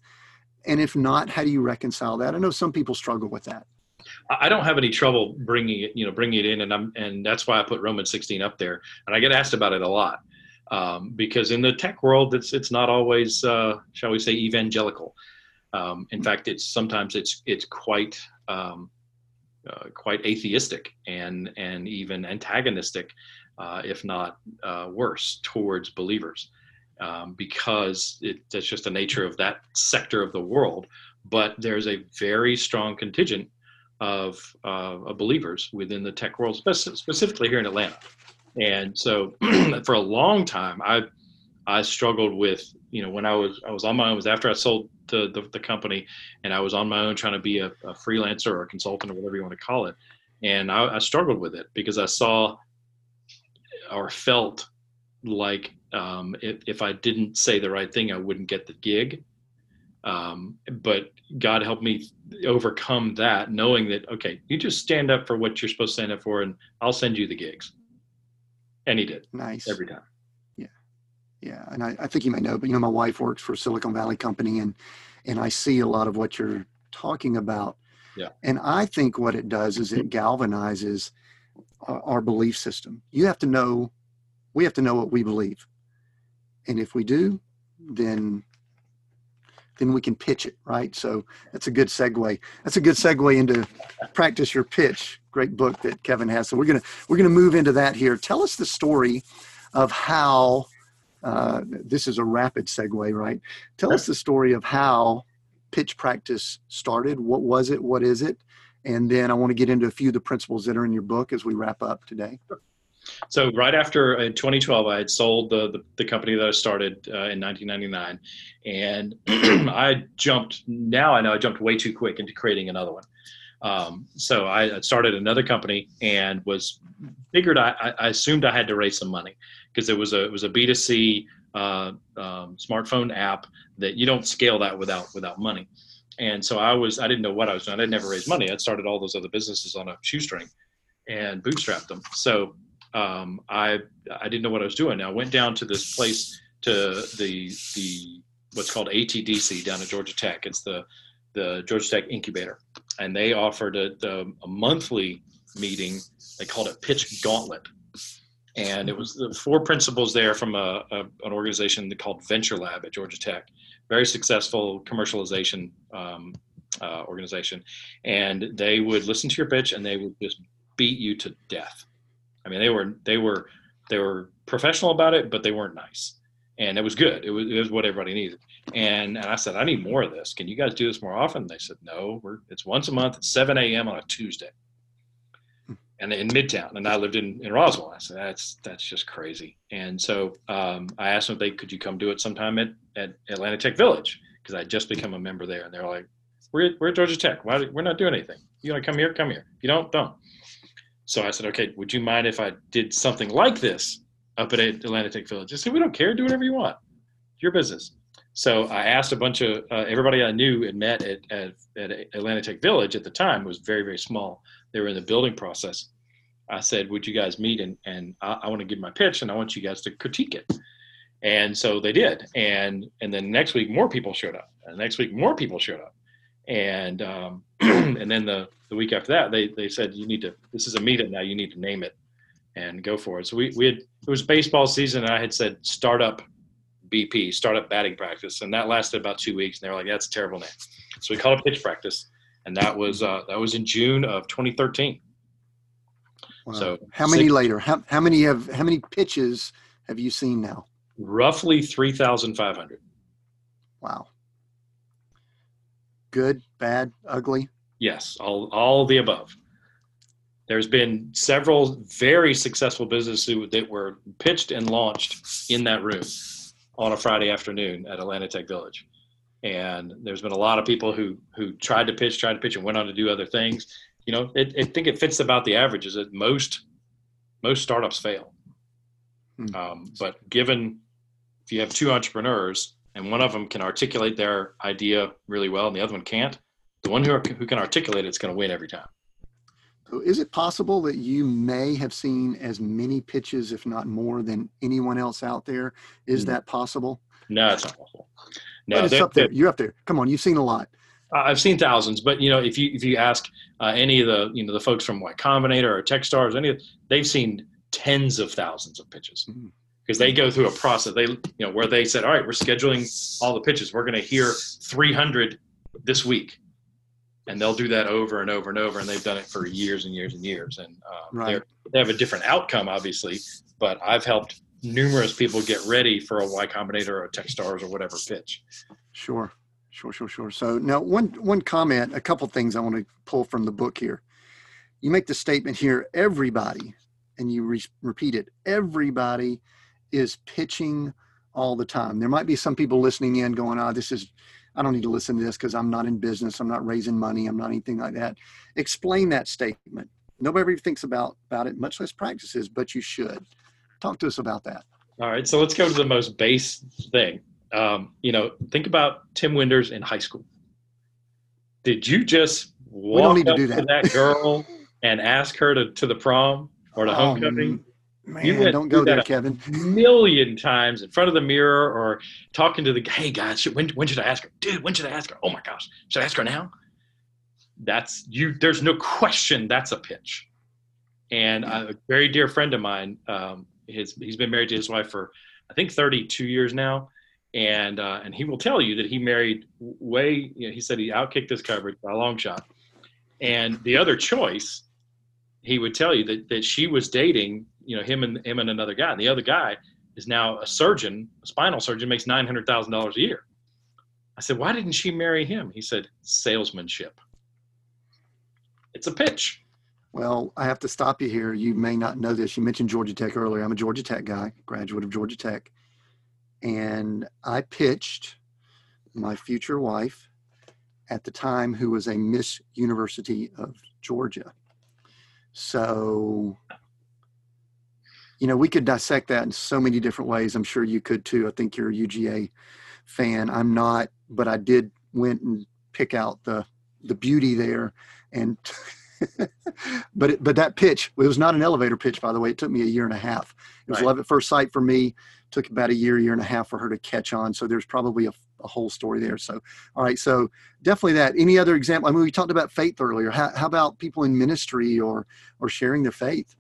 And if not, how do you reconcile that? I know some people struggle with that. I don't have any trouble bringing it, you know, bringing it in, and I'm and that's why I put Romans 16 up there, and I get asked about it a lot um, because in the tech world, it's it's not always, uh, shall we say, evangelical. Um, in fact, it's sometimes it's it's quite um, uh, quite atheistic and and even antagonistic, uh, if not uh, worse, towards believers. um, because it, that's just the nature of that sector of the world. But there's a very strong contingent of, uh, of believers within the tech world, spec- specifically here in Atlanta. And so, for a long time, I I struggled with you know when I was I was on my own. It was after I sold the, the, the company, and I was on my own trying to be a, a, freelancer or a consultant or whatever you want to call it. And I, I struggled with it because I saw or felt like um, if, if I didn't say the right thing, I wouldn't get the gig. Um, but God helped me overcome that, knowing that okay, you just stand up for what you're supposed to stand up for, and I'll send you the gigs. And he did. Nice every time. Yeah, yeah, and I, I think you may know, but you know, my wife works for Silicon Valley company, and and I see a lot of what you're talking about. Yeah. And I think what it does is it galvanizes our, belief system. You have to know, we have to know what we believe, and if we do, then then we can pitch it, right? So that's a good segue. That's a good segue into practice your pitch. Great book that Kevin has. So we're gonna we're gonna move into that here. Tell us the story of how uh, this is a rapid segue, right? Tell us the story of how pitch practice started. What was it? What is it? And then I want to get into a few of the principles that are in your book as we wrap up today. So right after in 2012, I had sold the the, the company that I started uh, in 1999, and I jumped. Now I know I jumped way too quick into creating another one. Um, so I started another company and was figured I, I assumed I had to raise some money because it was a it was a B2C uh, um, smartphone app that you don't scale that without without money. And so I was I didn't know what I was doing. I'd never raised money. I'd started all those other businesses on a shoestring and bootstrapped them. So um, I I didn't know what I was doing. I went down to this place to the the what's called ATDC down at Georgia Tech. It's the the Georgia Tech incubator, and they offered a, a, a monthly meeting. They called it Pitch Gauntlet, and it was the four principals there from a, a, an organization called Venture Lab at Georgia Tech, very successful commercialization um, uh, organization, and they would listen to your pitch and they would just beat you to death. I mean, they were they were they were professional about it, but they weren't nice, and it was good. It was, it was what everybody needed. And and I said, I need more of this. Can you guys do this more often? They said, No, we're it's once a month at 7 a.m. on a Tuesday and in Midtown, and I lived in, in Roswell. I said, that's that's just crazy. And so um, I asked them if they could you come do it sometime at, at Atlanta Tech Village because I just become a member there, and they're like, we're we're at Georgia Tech. Why we're not doing anything? You want to come here? Come here. If you don't, don't. So I said, okay, would you mind if I did something like this up at Atlanta Tech Village? They said, we don't care. Do whatever you want. Your business. So I asked a bunch of uh, everybody I knew and met at, at, at Atlanta Tech Village at the time was very very small. They were in the building process, I said, "Would you guys meet and and I, I want to give my pitch and I want you guys to critique it." And so they did, and and then next week more people showed up, and next week more people showed up, and um, and then the the week after that they they said you need to this is a meetup now. You need to name it and go for it. So we we had it was baseball season. And I had said startup BP startup batting practice. And that lasted about two weeks. And they were like that's a terrible name, so we called it pitch practice and that was uh, that was in June of 2013. Wow. So how many six, later? How, how many have how many pitches have you seen now? Roughly three thousand five hundred. Wow. Good, bad, ugly. Yes, all all the above. There's been several very successful businesses that were pitched and launched in that room on a Friday afternoon at Atlanta Tech Village. And there's been a lot of people who who tried to pitch, tried to pitch, and went on to do other things you know, it, I think it fits about the average. Is that most most startups fail. Hmm. Um, but given if you have two entrepreneurs and one of them can articulate their idea really well and the other one can't, the one who, are, who can articulate it's going to win every time. So is it possible that you may have seen as many pitches, if not more, than anyone else out there? Is mm that possible? No, it's not possible. No, but it's up there. You have to. Come on, you've seen a lot. I've seen thousands, but you know, if you if you ask uh, any of the you know the folks from Y Combinator or TechStars, any of they've seen tens of thousands of pitches because mm-hmm. they go through a process. They you know where they said, all right, we're scheduling all the pitches. We're going to hear 300 this week, and they'll do that over and over and over, and they've done it for years and years and years. And uh, right. they have a different outcome, obviously, but I've helped numerous people get ready for a Y Combinator or a Techstars or whatever pitch. Sure, sure, sure, sure. So now one one comment, a couple things I want to pull from the book here. You make the statement here, everybody, and you re- repeat it. Everybody is pitching all the time. There might be some people listening in going, "Ah, oh, this is." I don't need to listen to this because I'm not in business. I'm not raising money. I'm not anything like that. Explain that statement. Nobody thinks about about it, much less practices, but you should. Talk to us about that. All right, so let's go to the most base thing. Um, you know, think about Tim Winders in high school. Did you just walk don't to, that. that girl and ask her to, to the prom or to oh, homecoming? Man, you don't go there, Kevin. million times in front of the mirror or talking to the hey guys, when when should I ask her? Dude, when should I ask her? Oh my gosh, should I ask her now? That's you. There's no question that's a pitch. And a very dear friend of mine, um, his he's been married to his wife for I think 32 years now, and uh, and he will tell you that he married way. You know, he said he outkicked his coverage by a long shot, and the other choice, he would tell you that that she was dating you know him and him and another guy. And the other guy is now a surgeon, a spinal surgeon, makes nine hundred thousand dollars a year. I said, why didn't she marry him? He said, salesmanship. It's a pitch. Well, I have to stop you here. You may not know this. You mentioned Georgia Tech earlier. I'm a Georgia Tech guy, graduate of Georgia Tech. And I pitched my future wife at the time, who was a Miss University of Georgia. So, you know, we could dissect that in so many different ways. I'm sure you could too. I think you're a UGA fan. I'm not, but I did went and pick out the the beauty there and but it, but that pitch it was not an elevator pitch by the way. It took me a year and a half. It was right. love at first sight for me. It took about a year year and a half for her to catch on. So there's probably a, a whole story there. So all right. So definitely that. Any other example? I mean we talked about faith earlier. How, how about people in ministry or or sharing their faith?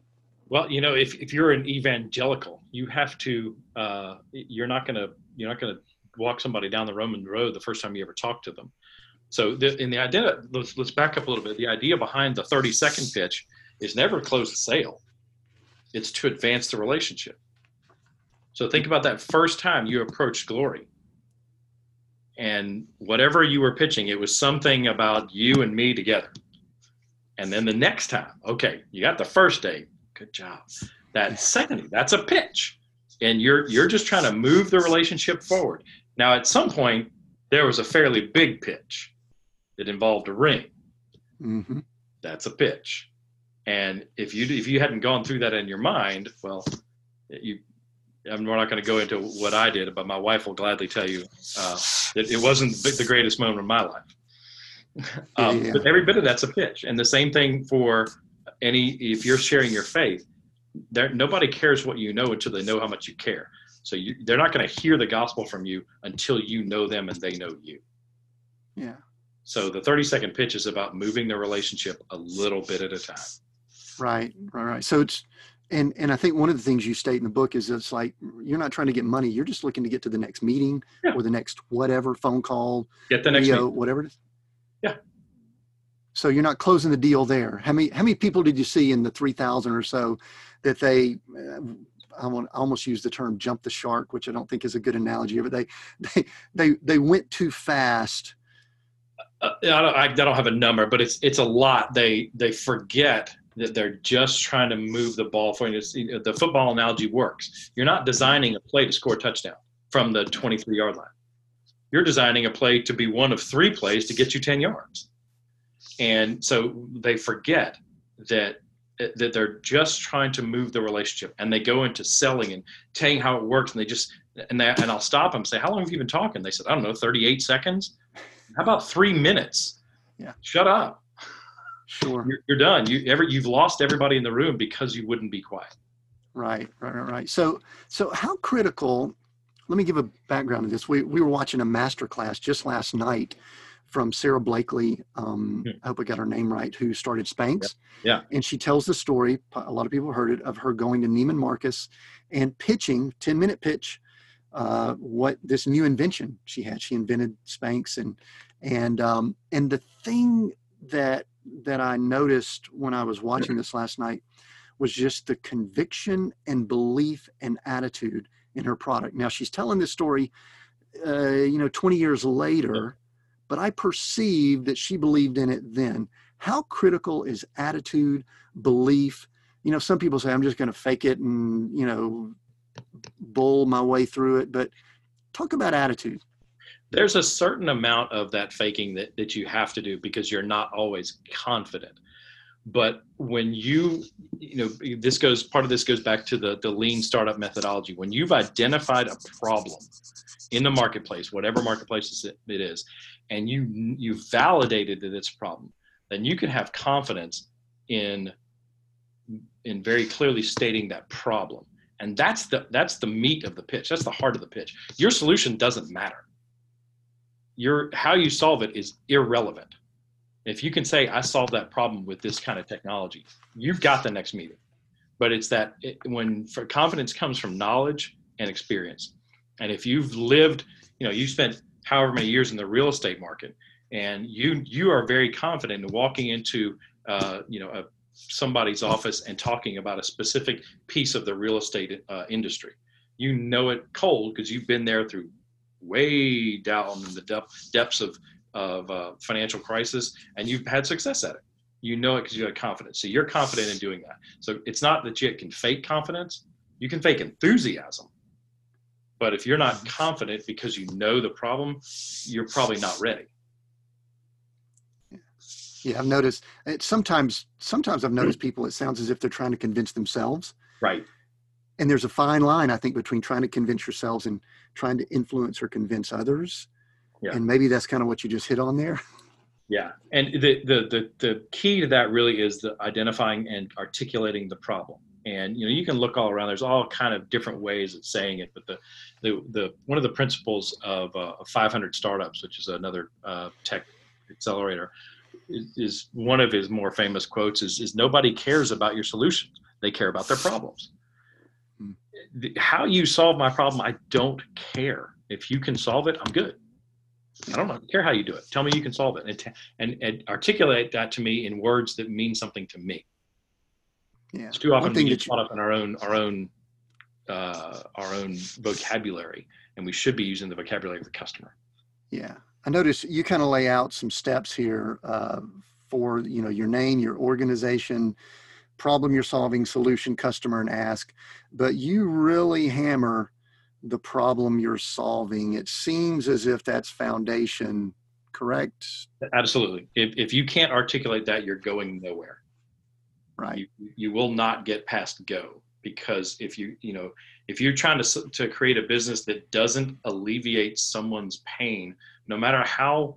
Well you know if, if you're an evangelical you have to uh, you're not to you're not going to walk somebody down the roman road the first time you ever talk to them so the, in the idea, let's, let's back up a little bit. The idea behind the 30 second pitch is never close the sale. It's to advance the relationship. So think about that first time you approached Glory. And whatever you were pitching, it was something about you and me together. And then the next time, okay, you got the first date. Good job. That second, that's a pitch. And you're you're just trying to move the relationship forward. Now at some point, there was a fairly big pitch it involved a ring. Mm-hmm. That's a pitch. And if you if you hadn't gone through that in your mind, well, you I'm not going to go into what I did, but my wife will gladly tell you uh, that it wasn't the greatest moment of my life. um, yeah. But every bit of that's a pitch, and the same thing for any. If you're sharing your faith, there nobody cares what you know until they know how much you care. So you, they're not going to hear the gospel from you until you know them and they know you. Yeah. So the 30 second pitch is about moving the relationship a little bit at a time. Right, right, right. So it's and and I think one of the things you state in the book is it's like you're not trying to get money. You're just looking to get to the next meeting yeah. or the next whatever phone call, get the next video, whatever it is. Yeah. So you're not closing the deal there. How many how many people did you see in the three thousand or so that they? Uh, I want I almost use the term "jump the shark," which I don't think is a good analogy. But they they they they went too fast uh, I, don't, I don't have a number, but it's it's a lot. They they forget that they're just trying to move the ball for you. The football analogy works. You're not designing a play to score a touchdown from the 23 yard line. You're designing a play to be one of three plays to get you 10 yards. And so they forget that that they're just trying to move the relationship and they go into selling and telling how it works and they just and they, and I'll stop them and say how long have you been talking they said I don't know 38 seconds how about three minutes? Yeah. Shut up. Sure. You're, you're done. You ever you've lost everybody in the room because you wouldn't be quiet. Right, right, right, right. So, so how critical? Let me give a background to this. We we were watching a master class just last night from Sara Blakely. Um, hmm. I hope I got her name right. Who started Spanx? Yeah. yeah. And she tells the story. A lot of people heard it of her going to Neiman Marcus and pitching ten minute pitch uh, what this new invention she had. She invented Spanx, and and um, and the thing that that I noticed when I was watching this last night was just the conviction and belief and attitude in her product. Now she's telling this story, uh, you know, 20 years later, but I perceived that she believed in it then. How critical is attitude, belief? You know, some people say, I'm just going to fake it and, you know, bull my way through it. But talk about attitude. There's a certain amount of that faking that, that you have to do because you're not always confident but when you you know this goes part of this goes back to the the lean startup methodology when you've identified a problem in the marketplace whatever marketplace it is and you you validated that it's a problem then you can have confidence in in very clearly stating that problem and that's the that's the meat of the pitch that's the heart of the pitch your solution doesn't matter your how you solve it is irrelevant if you can say, I solved that problem with this kind of technology, you've got the next meeting. But it's that it, when confidence comes from knowledge and experience. And if you've lived, you know, you spent however many years in the real estate market, and you you are very confident in walking into, uh, you know, a, somebody's office and talking about a specific piece of the real estate uh, industry. You know it cold because you've been there through way down in the depth, depths of of uh, financial crisis and you've had success at it. You know it because you have confidence. So you're confident in doing that. So it's not that you can fake confidence. You can fake enthusiasm. But if you're not confident because you know the problem you're probably not ready yeah i've noticed it sometimes sometimes i've noticed people it sounds as if they're trying to convince themselves. Right. And there's a fine line i think between trying to convince yourselves and trying to influence or convince others. Yeah. and maybe that's kind of what you just hit on there. Yeah and the, the the the key to that really is the identifying and articulating the problem. And you know you can look all around there's all kind of different ways of saying it but the the, the one of the principles of, uh, 500 startups which is another uh, tech accelerator is, is, one of his more famous quotes is, is nobody cares about your solutions they care about their problems hmm. how you solve my problem i don't care if you can solve it i'm good I don't care how you do it. Tell me you can solve it and, and, and articulate that to me in words that mean something to me. Yeah. It's too often we get caught up in our own our own uh, our own vocabulary, and we should be using the vocabulary of the customer. Yeah, I notice you kind of lay out some steps here uh, for you know your name, your organization, problem you're solving, solution, customer, and ask. But you really hammer the problem you're solving. It seems as if that's foundation, correct? Absolutely. If, if you can't articulate that, you're going nowhere. Right. You, you will not get past go because if you, you know, if you're trying to, to create a business that doesn't alleviate someone's pain, no matter how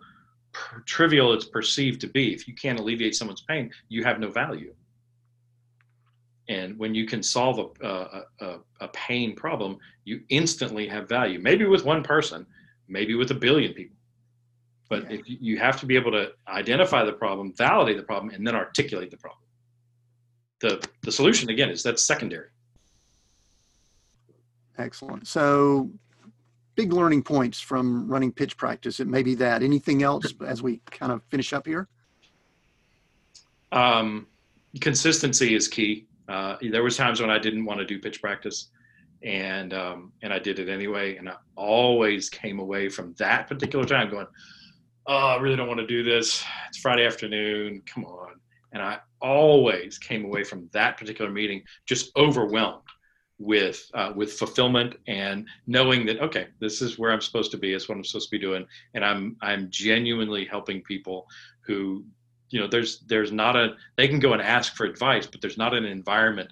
trivial it's perceived to be, if you can't alleviate someone's pain, you have no value. And when you can solve a, a, a, a, pain problem, you instantly have value. Maybe with one person, maybe with a billion people. But yeah. if you, you have to be able to identify the problem, validate the problem, and then articulate the problem. The the solution again is that's secondary. Excellent. So big learning points from running pitch practice. It may be that. Anything else as we kind of finish up here? Um, consistency is key. Uh, there was times when I didn't want to do pitch practice, and um, and I did it anyway, and I always came away from that particular time going, "Oh, I really don't want to do this. It's Friday afternoon. Come on." And I always came away from that particular meeting just overwhelmed with uh, with fulfillment and knowing that okay, this is where I'm supposed to be. It's what I'm supposed to be doing, and I'm I'm genuinely helping people who you know there's there's not a they can go and ask for advice but there's not an environment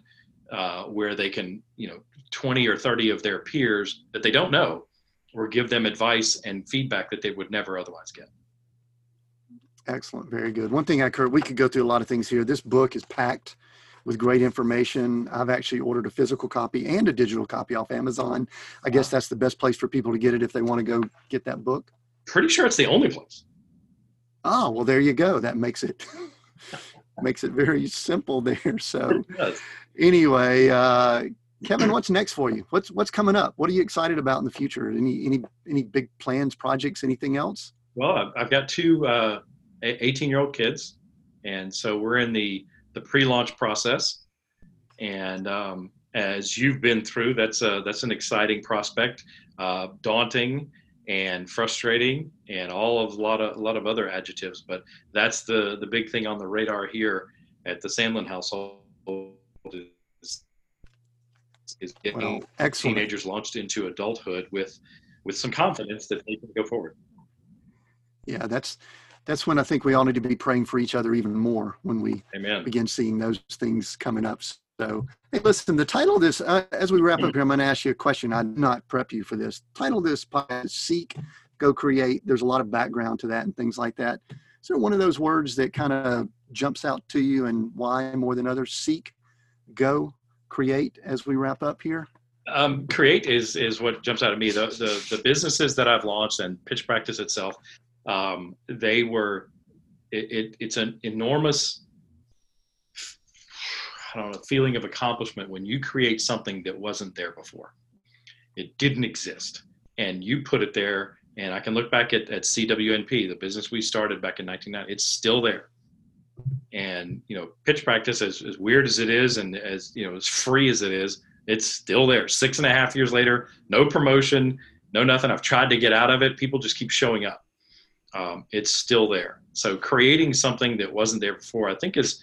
uh, where they can you know 20 or 30 of their peers that they don't know or give them advice and feedback that they would never otherwise get excellent very good one thing i could we could go through a lot of things here this book is packed with great information i've actually ordered a physical copy and a digital copy off amazon i wow. guess that's the best place for people to get it if they want to go get that book pretty sure it's the only place Oh, well, there you go. That makes it makes it very simple there. So anyway, uh, Kevin, what's next for you? What's what's coming up? What are you excited about in the future? Any any any big plans, projects, anything else? Well, I've got two uh, 18 year old kids, and so we're in the the pre launch process. And um, as you've been through, that's a, that's an exciting prospect, uh, daunting and frustrating, and all of a lot of a lot of other adjectives. But that's the the big thing on the radar here at the Sandlin household is, is getting Well, excellent. teenagers launched into adulthood with with some confidence that they can go forward. Yeah, that's that's when I think we all need to be praying for each other even more when we Amen. begin seeing those things coming up. So, hey, listen, the title of this, uh, as we wrap up here, I'm going to ask you a question. I did not prep you for this. Title of this podcast Seek, Go Create. There's a lot of background to that and things like that. Is there one of those words that kind of jumps out to you and why more than others? Seek, Go, Create as we wrap up here? Um, create is is what jumps out at me. The, the the businesses that I've launched and pitch practice itself, um, they were it, it, it's an enormous I don't know feeling of accomplishment when you create something that wasn't there before. It didn't exist, and you put it there. And I can look back at, at CWNP, the business we started back in 1990. It's still there. And you know, pitch practice, as, as weird as it is, and as you know, as free as it is, it's still there. Six and a half years later, no promotion, no nothing. I've tried to get out of it. People just keep showing up. Um, it's still there. So creating something that wasn't there before, I think, is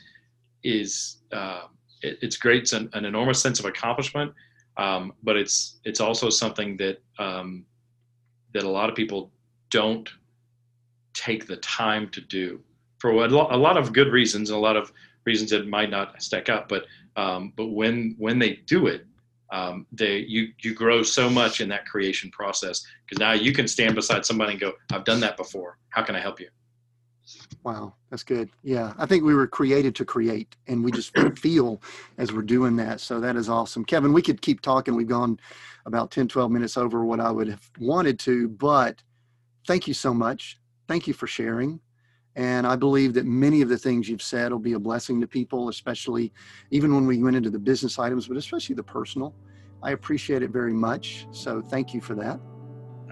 is uh, it, it's great. It's an, an, enormous sense of accomplishment, um, but it's it's also something that um, that a lot of people don't take the time to do for a lot, a lot of good reasons, and a lot of reasons that might not stack up. But um, but when when they do it, um, they you you grow so much in that creation process because now you can stand beside somebody and go, "I've done that before. How can I help you?" Wow, that's good. Yeah, I think we were created to create, and we just feel as we're doing that. So that is awesome. Kevin, we could keep talking. We've gone about 10, 12 minutes over what I would have wanted to, but thank you so much. Thank you for sharing. And I believe that many of the things you've said will be a blessing to people, especially even when we went into the business items, but especially the personal. I appreciate it very much. So thank you for that.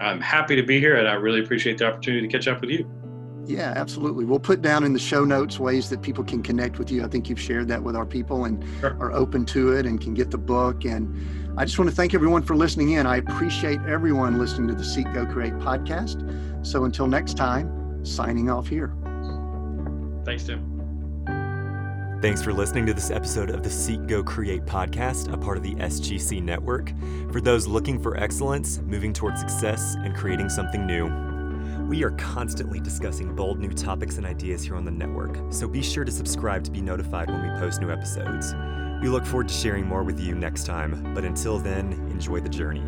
I'm happy to be here, and I really appreciate the opportunity to catch up with you. Yeah, absolutely. We'll put down in the show notes ways that people can connect with you. I think you've shared that with our people and sure. are open to it and can get the book. And I just want to thank everyone for listening in. I appreciate everyone listening to the Seek Go Create podcast. So until next time, signing off here. Thanks, Tim. Thanks for listening to this episode of the Seek Go Create podcast, a part of the SGC network. For those looking for excellence, moving towards success, and creating something new. We are constantly discussing bold new topics and ideas here on the network, so be sure to subscribe to be notified when we post new episodes. We look forward to sharing more with you next time, but until then, enjoy the journey.